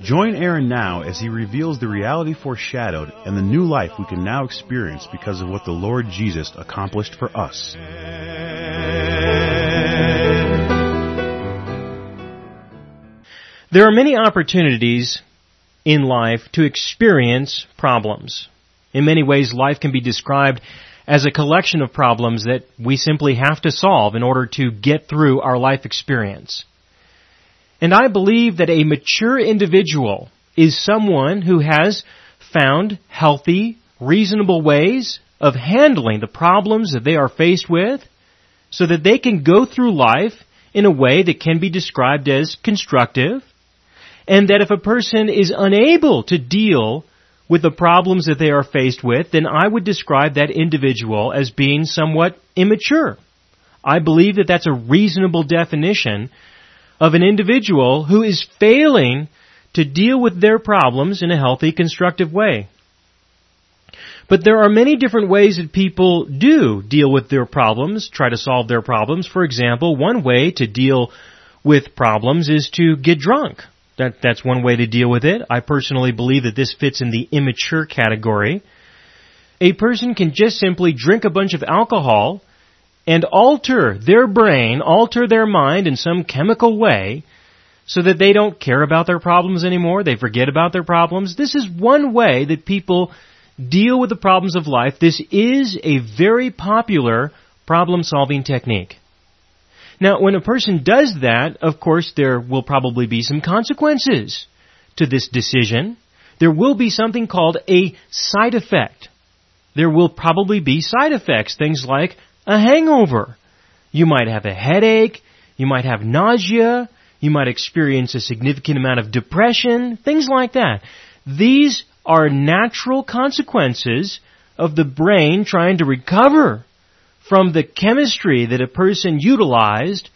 Join Aaron now as he reveals the reality foreshadowed and the new life we can now experience because of what the Lord Jesus accomplished for us. There are many opportunities in life to experience problems. In many ways, life can be described as a collection of problems that we simply have to solve in order to get through our life experience. And I believe that a mature individual is someone who has found healthy, reasonable ways of handling the problems that they are faced with so that they can go through life in a way that can be described as constructive and that if a person is unable to deal with the problems that they are faced with, then I would describe that individual as being somewhat immature. I believe that that's a reasonable definition of an individual who is failing to deal with their problems in a healthy, constructive way. But there are many different ways that people do deal with their problems, try to solve their problems. For example, one way to deal with problems is to get drunk. That, that's one way to deal with it. I personally believe that this fits in the immature category. A person can just simply drink a bunch of alcohol and alter their brain, alter their mind in some chemical way so that they don't care about their problems anymore, they forget about their problems. This is one way that people deal with the problems of life. This is a very popular problem solving technique. Now, when a person does that, of course, there will probably be some consequences to this decision. There will be something called a side effect. There will probably be side effects, things like a hangover. You might have a headache, you might have nausea, you might experience a significant amount of depression, things like that. These are natural consequences of the brain trying to recover from the chemistry that a person utilized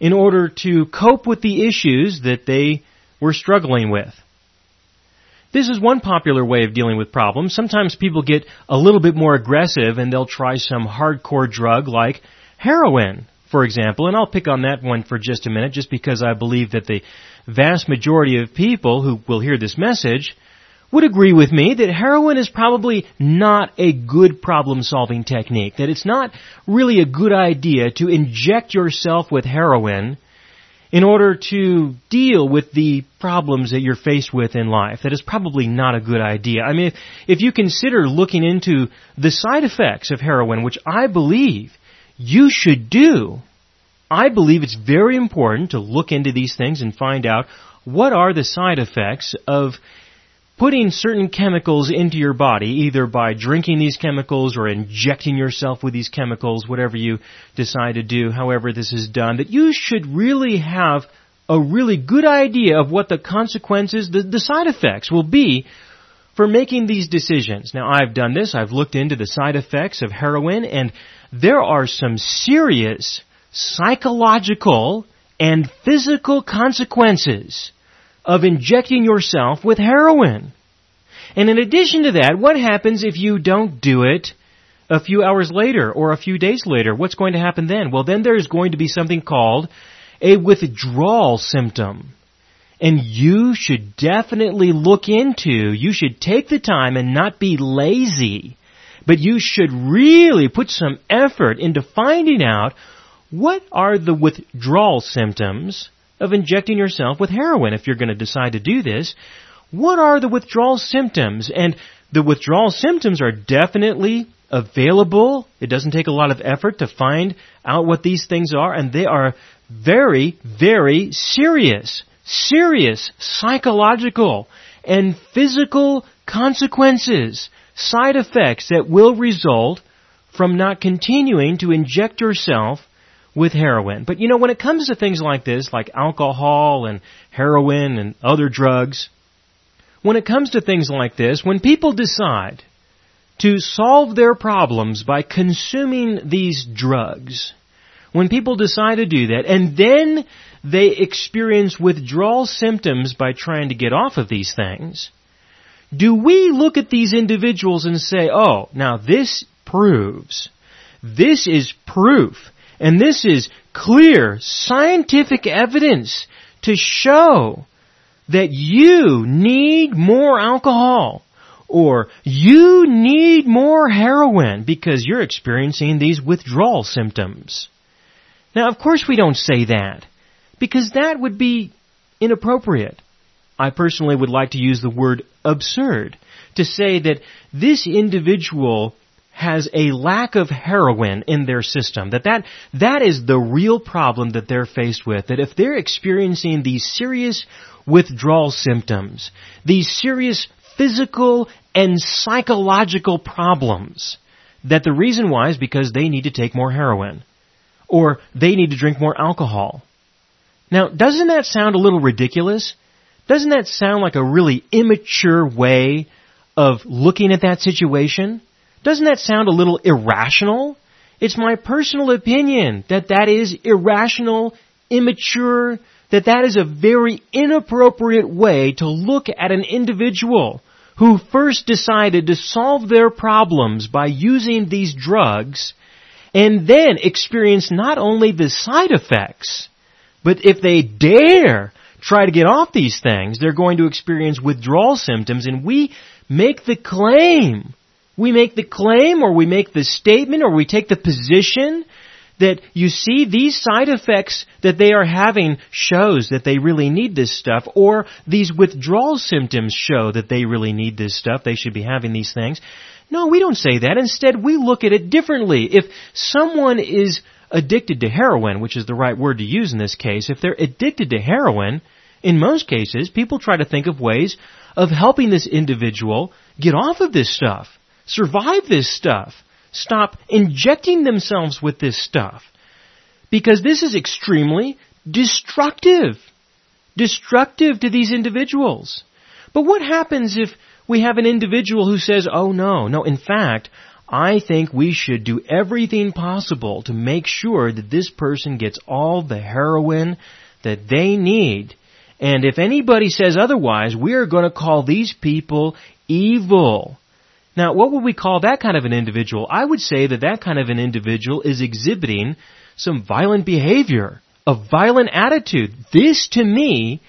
in order to cope with the issues that they were struggling with. This is one popular way of dealing with problems. Sometimes people get a little bit more aggressive and they'll try some hardcore drug like heroin, for example, and I'll pick on that one for just a minute just because I believe that the vast majority of people who will hear this message would agree with me that heroin is probably not a good problem solving technique, that it's not really a good idea to inject yourself with heroin in order to deal with the problems that you're faced with in life. That is probably not a good idea. I mean, if, if you consider looking into the side effects of heroin, which I believe you should do, I believe it's very important to look into these things and find out what are the side effects of putting certain chemicals into your body, either by drinking these chemicals or injecting yourself with these chemicals, whatever you decide to do, however this is done, that you should really have a really good idea of what the consequences, the, the side effects will be for making these decisions. Now I've done this, I've looked into the side effects of heroin, and there are some serious psychological and physical consequences of injecting yourself with heroin. And in addition to that, what happens if you don't do it a few hours later or a few days later? What's going to happen then? Well, then there's going to be something called a withdrawal symptom. And you should definitely look into, you should take the time and not be lazy, but you should really put some effort into finding out what are the withdrawal symptoms of injecting yourself with heroin if you're going to decide to do this. What are the withdrawal symptoms? And the withdrawal symptoms are definitely available. It doesn't take a lot of effort to find out what these things are, and they are very, very serious. Serious psychological and physical consequences, side effects that will result from not continuing to inject yourself with heroin. But you know, when it comes to things like this, like alcohol and heroin and other drugs, when it comes to things like this, when people decide to solve their problems by consuming these drugs, when people decide to do that, and then they experience withdrawal symptoms by trying to get off of these things, do we look at these individuals and say, oh, now this proves, this is proof, and this is clear scientific evidence to show that you need more alcohol or you need more heroin because you're experiencing these withdrawal symptoms. Now, of course we don't say that because that would be inappropriate. I personally would like to use the word absurd to say that this individual has a lack of heroin in their system. That, that that is the real problem that they're faced with. That if they're experiencing these serious withdrawal symptoms, these serious physical and psychological problems, that the reason why is because they need to take more heroin. Or they need to drink more alcohol. Now, doesn't that sound a little ridiculous? Doesn't that sound like a really immature way of looking at that situation? Doesn't that sound a little irrational? It's my personal opinion that that is irrational, immature, that that is a very inappropriate way to look at an individual who first decided to solve their problems by using these drugs and then experience not only the side effects, but if they dare try to get off these things, they're going to experience withdrawal symptoms and we make the claim. We make the claim or we make the statement or we take the position that you see these side effects that they are having shows that they really need this stuff or these withdrawal symptoms show that they really need this stuff. They should be having these things. No, we don't say that. Instead, we look at it differently. If someone is addicted to heroin, which is the right word to use in this case, if they're addicted to heroin, in most cases, people try to think of ways of helping this individual get off of this stuff, survive this stuff, stop injecting themselves with this stuff. Because this is extremely destructive. Destructive to these individuals. But what happens if we have an individual who says, oh no, no, in fact, I think we should do everything possible to make sure that this person gets all the heroin that they need. And if anybody says otherwise, we are going to call these people evil. Now, what would we call that kind of an individual? I would say that that kind of an individual is exhibiting some violent behavior, a violent attitude. This, to me,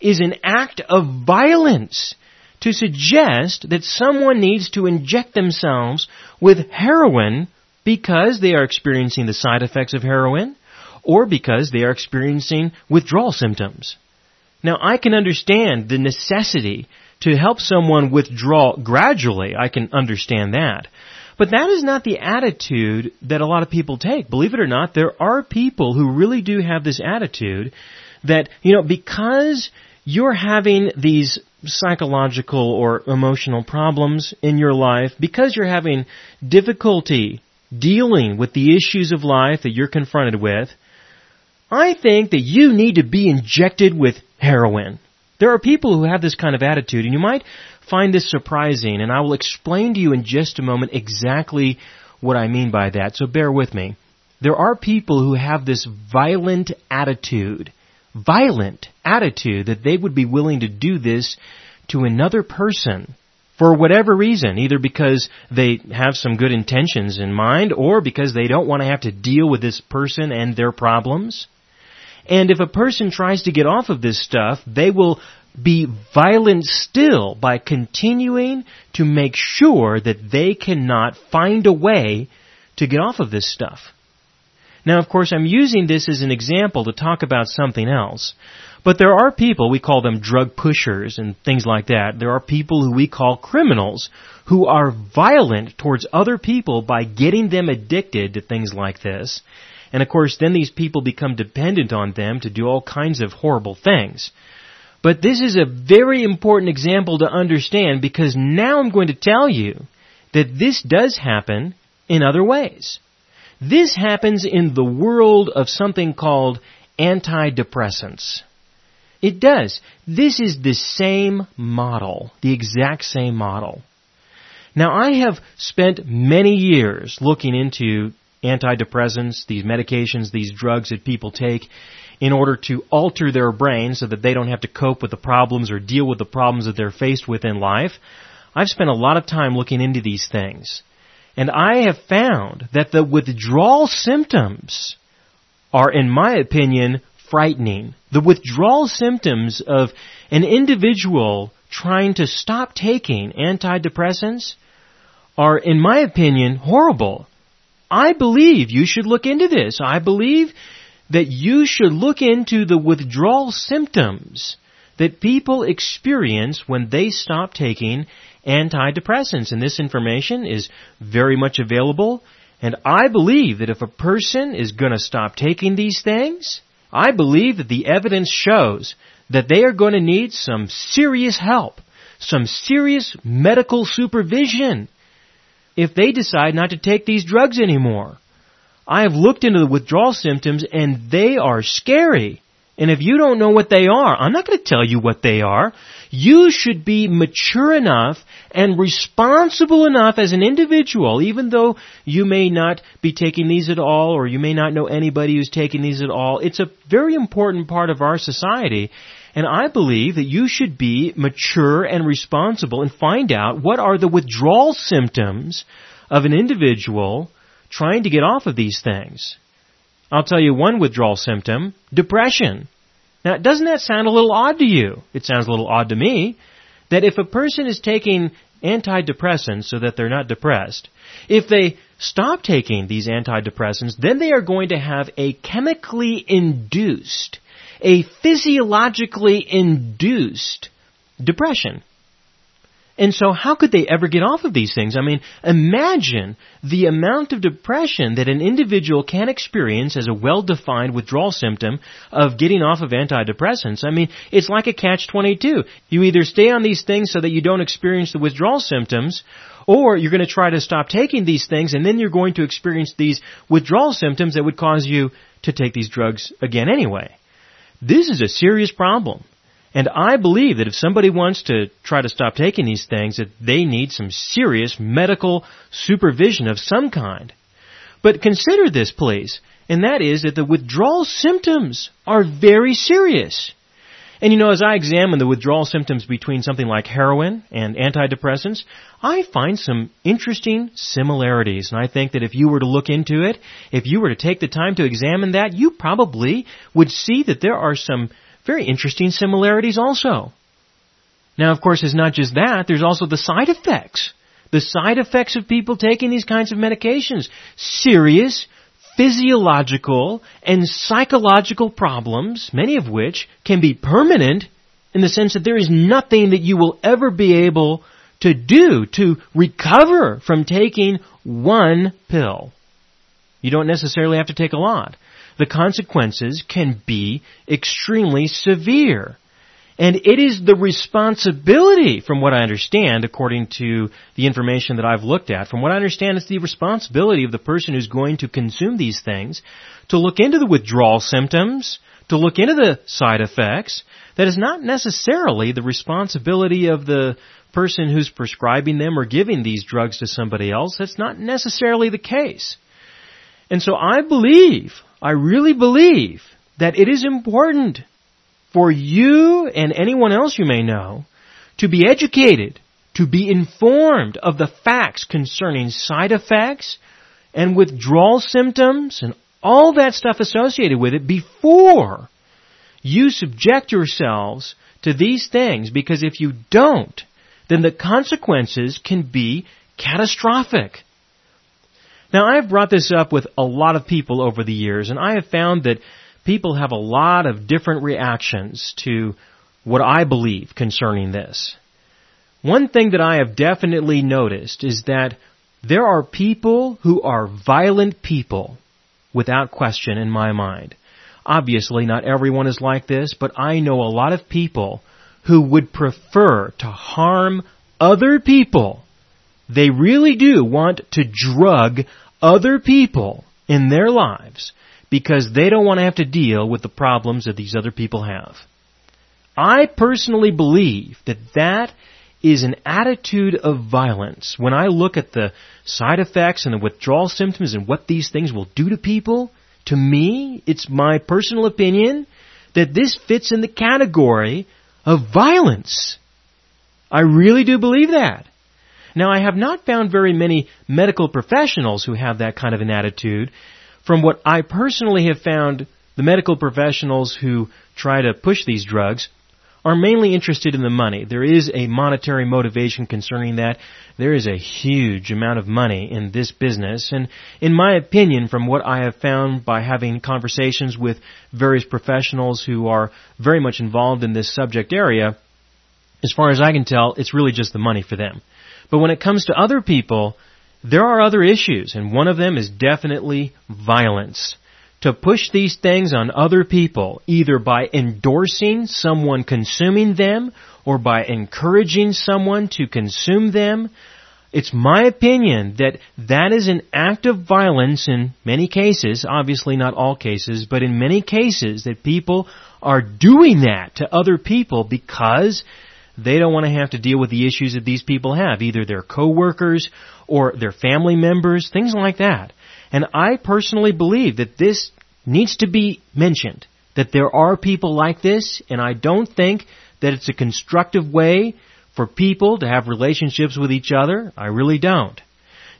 is an act of violence to suggest that someone needs to inject themselves with heroin because they are experiencing the side effects of heroin or because they are experiencing withdrawal symptoms. Now, I can understand the necessity to help someone withdraw gradually. I can understand that. But that is not the attitude that a lot of people take. Believe it or not, there are people who really do have this attitude that, you know, because you're having these psychological or emotional problems in your life, because you're having difficulty dealing with the issues of life that you're confronted with, I think that you need to be injected with heroin. There are people who have this kind of attitude, and you might find this surprising, and I will explain to you in just a moment exactly what I mean by that, so bear with me. There are people who have this violent attitude, violent attitude that they would be willing to do this to another person for whatever reason, either because they have some good intentions in mind or because they don't want to have to deal with this person and their problems. And if a person tries to get off of this stuff, they will be violent still by continuing to make sure that they cannot find a way to get off of this stuff. Now, of course, I'm using this as an example to talk about something else. But there are people, we call them drug pushers and things like that. There are people who we call criminals who are violent towards other people by getting them addicted to things like this. And of course, then these people become dependent on them to do all kinds of horrible things. But this is a very important example to understand because now I'm going to tell you that this does happen in other ways. This happens in the world of something called antidepressants. It does. This is the same model, the exact same model. Now I have spent many years looking into antidepressants, these medications, these drugs that people take in order to alter their brain so that they don't have to cope with the problems or deal with the problems that they're faced with in life. I've spent a lot of time looking into these things. And I have found that the withdrawal symptoms are, in my opinion, frightening. The withdrawal symptoms of an individual trying to stop taking antidepressants are, in my opinion, horrible. I believe you should look into this. I believe that you should look into the withdrawal symptoms that people experience when they stop taking antidepressants. And this information is very much available. And I believe that if a person is going to stop taking these things, I believe that the evidence shows that they are going to need some serious help, some serious medical supervision if they decide not to take these drugs anymore. I have looked into the withdrawal symptoms and they are scary. And if you don't know what they are, I'm not going to tell you what they are. You should be mature enough and responsible enough as an individual, even though you may not be taking these at all or you may not know anybody who's taking these at all. It's a very important part of our society. And I believe that you should be mature and responsible and find out what are the withdrawal symptoms of an individual trying to get off of these things. I'll tell you one withdrawal symptom, depression. Now, doesn't that sound a little odd to you? It sounds a little odd to me that if a person is taking antidepressants so that they're not depressed, if they stop taking these antidepressants, then they are going to have a chemically induced, a physiologically induced depression. And so how could they ever get off of these things? I mean, imagine the amount of depression that an individual can experience as a well-defined withdrawal symptom of getting off of antidepressants. I mean, it's like a catch-22. You either stay on these things so that you don't experience the withdrawal symptoms, or you're going to try to stop taking these things and then you're going to experience these withdrawal symptoms that would cause you to take these drugs again anyway. This is a serious problem. And I believe that if somebody wants to try to stop taking these things, that they need some serious medical supervision of some kind. But consider this, please, and that is that the withdrawal symptoms are very serious. And you know, as I examine the withdrawal symptoms between something like heroin and antidepressants, I find some interesting similarities. And I think that if you were to look into it, if you were to take the time to examine that, you probably would see that there are some very interesting similarities also. Now, of course, it's not just that, there's also the side effects. The side effects of people taking these kinds of medications. Serious physiological and psychological problems, many of which can be permanent in the sense that there is nothing that you will ever be able to do to recover from taking one pill. You don't necessarily have to take a lot the consequences can be extremely severe. And it is the responsibility, from what I understand, according to the information that I've looked at, from what I understand, it's the responsibility of the person who's going to consume these things to look into the withdrawal symptoms, to look into the side effects. That is not necessarily the responsibility of the person who's prescribing them or giving these drugs to somebody else. That's not necessarily the case. And so I believe I really believe that it is important for you and anyone else you may know to be educated, to be informed of the facts concerning side effects and withdrawal symptoms and all that stuff associated with it before you subject yourselves to these things because if you don't, then the consequences can be catastrophic. Now, I've brought this up with a lot of people over the years, and I have found that people have a lot of different reactions to what I believe concerning this. One thing that I have definitely noticed is that there are people who are violent people, without question in my mind. Obviously, not everyone is like this, but I know a lot of people who would prefer to harm other people they really do want to drug other people in their lives because they don't want to have to deal with the problems that these other people have. I personally believe that that is an attitude of violence. When I look at the side effects and the withdrawal symptoms and what these things will do to people, to me, it's my personal opinion that this fits in the category of violence. I really do believe that. Now, I have not found very many medical professionals who have that kind of an attitude. From what I personally have found, the medical professionals who try to push these drugs are mainly interested in the money. There is a monetary motivation concerning that. There is a huge amount of money in this business. And in my opinion, from what I have found by having conversations with various professionals who are very much involved in this subject area, as far as I can tell, it's really just the money for them. But when it comes to other people, there are other issues, and one of them is definitely violence to push these things on other people, either by endorsing someone consuming them or by encouraging someone to consume them. It's my opinion that that is an act of violence in many cases, obviously not all cases, but in many cases that people are doing that to other people because they don't want to have to deal with the issues that these people have, either their coworkers or their family members, things like that. And I personally believe that this needs to be mentioned, that there are people like this, and I don't think that it's a constructive way for people to have relationships with each other. I really don't.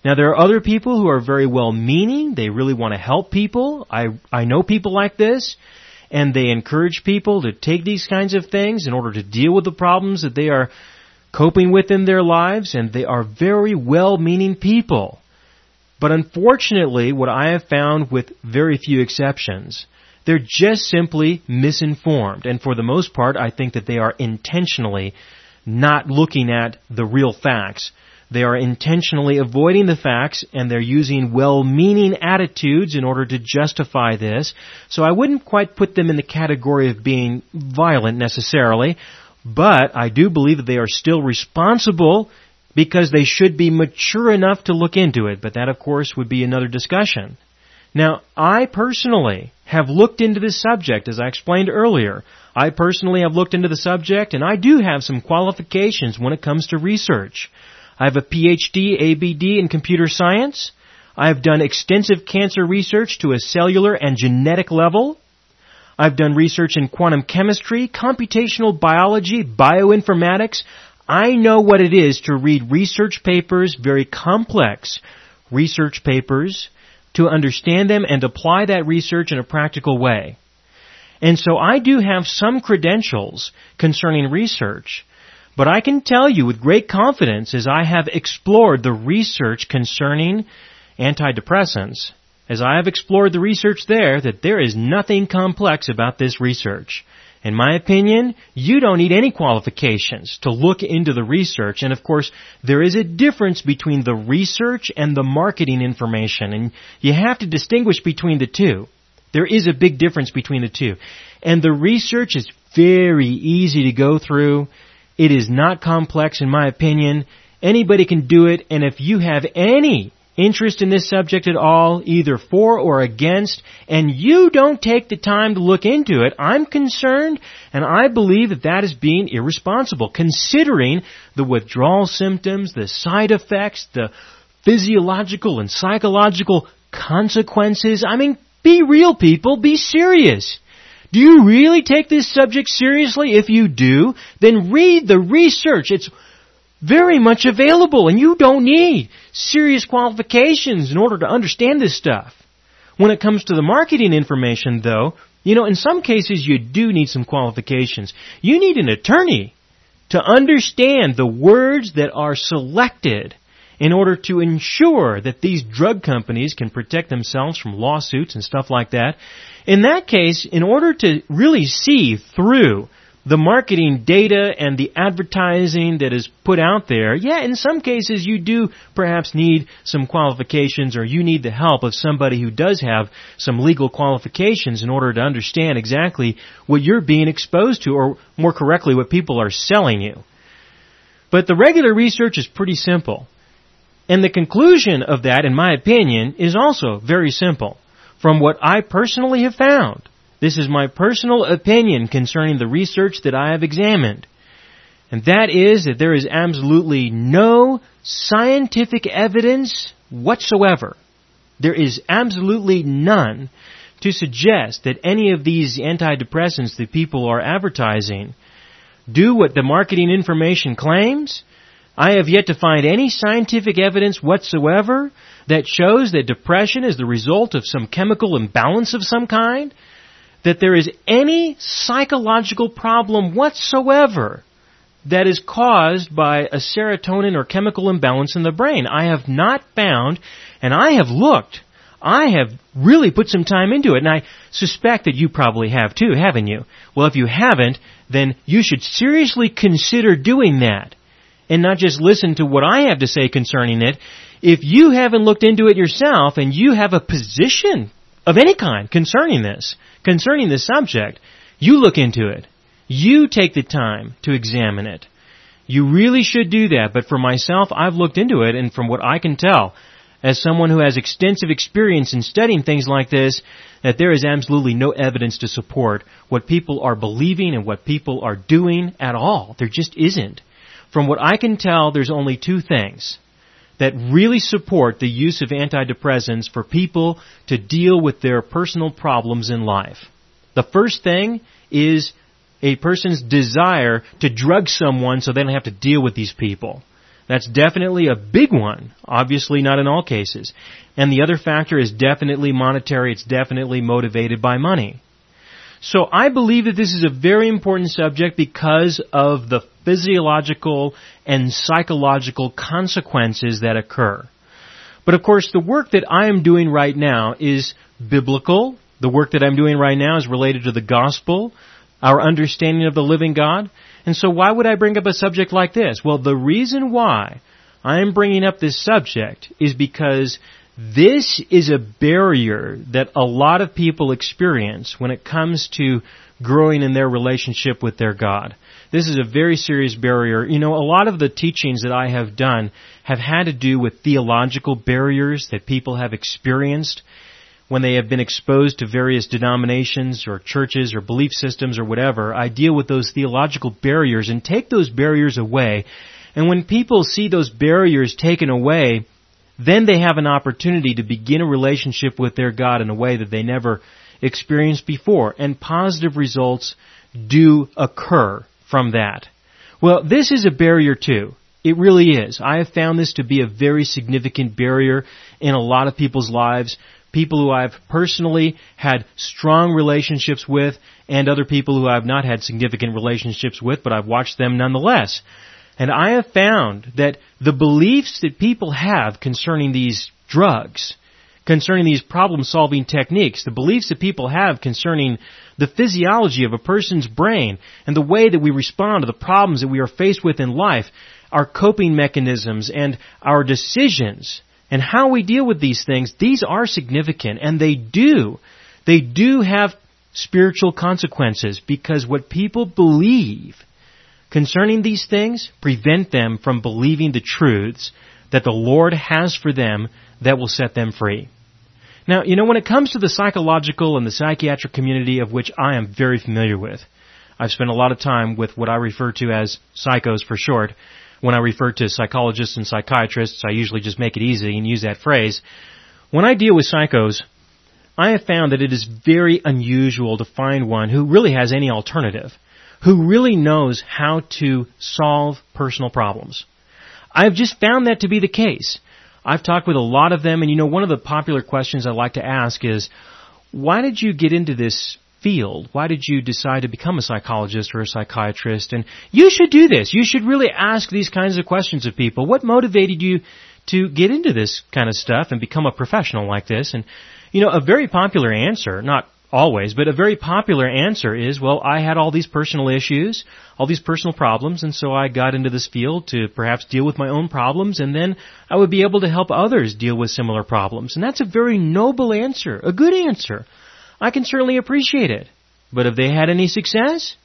Now there are other people who are very well meaning, they really want to help people. I, I know people like this, and they encourage people to take these kinds of things in order to deal with the problems that they are coping with in their lives, and they are very well meaning people. But unfortunately, what I have found with very few exceptions, they're just simply misinformed. And for the most part, I think that they are intentionally not looking at the real facts. They are intentionally avoiding the facts and they're using well-meaning attitudes in order to justify this. So I wouldn't quite put them in the category of being violent necessarily, but I do believe that they are still responsible because they should be mature enough to look into it, but that of course would be another discussion. Now, I personally have looked into this subject, as I explained earlier. I personally have looked into the subject, and I do have some qualifications when it comes to research. I have a PhD, ABD in computer science. I have done extensive cancer research to a cellular and genetic level. I've done research in quantum chemistry, computational biology, bioinformatics. I know what it is to read research papers, very complex research papers, to understand them and apply that research in a practical way. And so I do have some credentials concerning research, but I can tell you with great confidence as I have explored the research concerning antidepressants, as I have explored the research there, that there is nothing complex about this research. In my opinion, you don't need any qualifications to look into the research. And of course, there is a difference between the research and the marketing information. And you have to distinguish between the two. There is a big difference between the two. And the research is very easy to go through. It is not complex in my opinion. Anybody can do it. And if you have any interest in this subject at all, either for or against, and you don't take the time to look into it, I'm concerned and I believe that that is being irresponsible, considering the withdrawal symptoms, the side effects, the physiological and psychological consequences. I mean, be real people, be serious. Do you really take this subject seriously? If you do, then read the research. It's very much available and you don't need serious qualifications in order to understand this stuff. When it comes to the marketing information though, you know, in some cases you do need some qualifications. You need an attorney to understand the words that are selected in order to ensure that these drug companies can protect themselves from lawsuits and stuff like that. In that case, in order to really see through the marketing data and the advertising that is put out there, yeah, in some cases you do perhaps need some qualifications or you need the help of somebody who does have some legal qualifications in order to understand exactly what you're being exposed to or more correctly what people are selling you. But the regular research is pretty simple. And the conclusion of that, in my opinion, is also very simple. From what I personally have found, this is my personal opinion concerning the research that I have examined. And that is that there is absolutely no scientific evidence whatsoever. There is absolutely none to suggest that any of these antidepressants that people are advertising do what the marketing information claims. I have yet to find any scientific evidence whatsoever that shows that depression is the result of some chemical imbalance of some kind, that there is any psychological problem whatsoever that is caused by a serotonin or chemical imbalance in the brain. I have not found, and I have looked, I have really put some time into it, and I suspect that you probably have too, haven't you? Well, if you haven't, then you should seriously consider doing that, and not just listen to what I have to say concerning it. If you haven't looked into it yourself, and you have a position of any kind concerning this, concerning this subject, you look into it. You take the time to examine it. You really should do that, but for myself, I've looked into it, and from what I can tell, as someone who has extensive experience in studying things like this, that there is absolutely no evidence to support what people are believing and what people are doing at all. There just isn't. From what I can tell, there's only two things that really support the use of antidepressants for people to deal with their personal problems in life. The first thing is a person's desire to drug someone so they don't have to deal with these people. That's definitely a big one. Obviously not in all cases. And the other factor is definitely monetary. It's definitely motivated by money. So I believe that this is a very important subject because of the physiological and psychological consequences that occur. But of course, the work that I am doing right now is biblical. The work that I'm doing right now is related to the gospel our understanding of the living God. And so why would I bring up a subject like this? Well, the reason why I am bringing up this subject is because this is a barrier that a lot of people experience when it comes to growing in their relationship with their God. This is a very serious barrier. You know, a lot of the teachings that I have done have had to do with theological barriers that people have experienced when they have been exposed to various denominations or churches or belief systems or whatever, I deal with those theological barriers and take those barriers away. And when people see those barriers taken away, then they have an opportunity to begin a relationship with their God in a way that they never experienced before. And positive results do occur from that. Well, this is a barrier too. It really is. I have found this to be a very significant barrier in a lot of people's lives people who I've personally had strong relationships with and other people who I've not had significant relationships with, but I've watched them nonetheless. And I have found that the beliefs that people have concerning these drugs, concerning these problem solving techniques, the beliefs that people have concerning the physiology of a person's brain and the way that we respond to the problems that we are faced with in life, our coping mechanisms and our decisions and how we deal with these things, these are significant and they do. They do have spiritual consequences because what people believe concerning these things prevent them from believing the truths that the Lord has for them that will set them free. Now, you know, when it comes to the psychological and the psychiatric community of which I am very familiar with, I've spent a lot of time with what I refer to as psychos for short, when I refer to psychologists and psychiatrists, I usually just make it easy and use that phrase. When I deal with psychos, I have found that it is very unusual to find one who really has any alternative, who really knows how to solve personal problems. I've just found that to be the case. I've talked with a lot of them, and you know, one of the popular questions I like to ask is, why did you get into this field? Why did you decide to become a psychologist or a psychiatrist? And you should do this. You should really ask these kinds of questions of people. What motivated you to get into this kind of stuff and become a professional like this? And, you know, a very popular answer, not always, but a very popular answer is, well, I had all these personal issues, all these personal problems, and so I got into this field to perhaps deal with my own problems, and then I would be able to help others deal with similar problems. And that's a very noble answer, a good answer. I can certainly appreciate it. But have they had any success?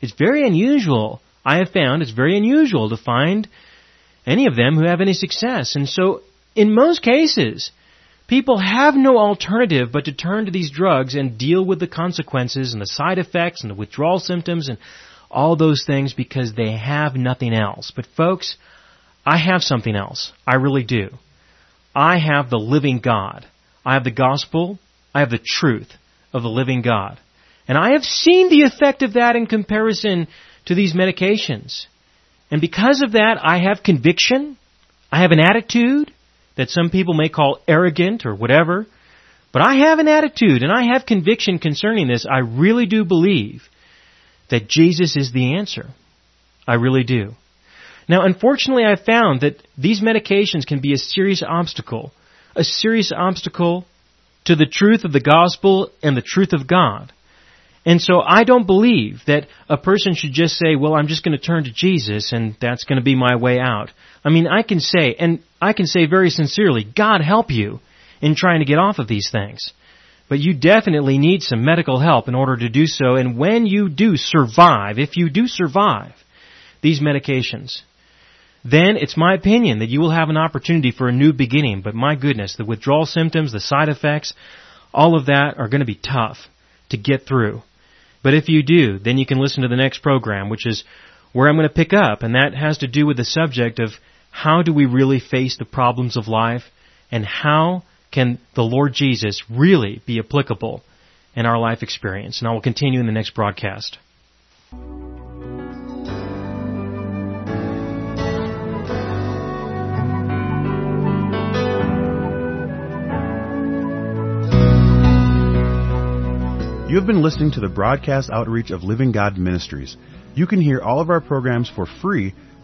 It's very unusual. I have found it's very unusual to find any of them who have any success. And so, in most cases, people have no alternative but to turn to these drugs and deal with the consequences and the side effects and the withdrawal symptoms and all those things because they have nothing else. But folks, I have something else. I really do. I have the living God. I have the gospel. I have the truth of the living God. And I have seen the effect of that in comparison to these medications. And because of that, I have conviction. I have an attitude that some people may call arrogant or whatever. But I have an attitude and I have conviction concerning this. I really do believe that Jesus is the answer. I really do. Now, unfortunately, I've found that these medications can be a serious obstacle, a serious obstacle to the truth of the gospel and the truth of God. And so I don't believe that a person should just say, well, I'm just going to turn to Jesus and that's going to be my way out. I mean, I can say, and I can say very sincerely, God help you in trying to get off of these things. But you definitely need some medical help in order to do so. And when you do survive, if you do survive these medications, then it's my opinion that you will have an opportunity for a new beginning. But my goodness, the withdrawal symptoms, the side effects, all of that are going to be tough to get through. But if you do, then you can listen to the next program, which is where I'm going to pick up, and that has to do with the subject of how do we really face the problems of life, and how can the Lord Jesus really be applicable in our life experience. And I will continue in the next broadcast. You have been listening to the broadcast outreach of Living God Ministries. You can hear all of our programs for free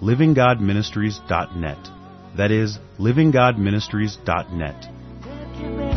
livinggodministries.net. That is livinggodministries.net.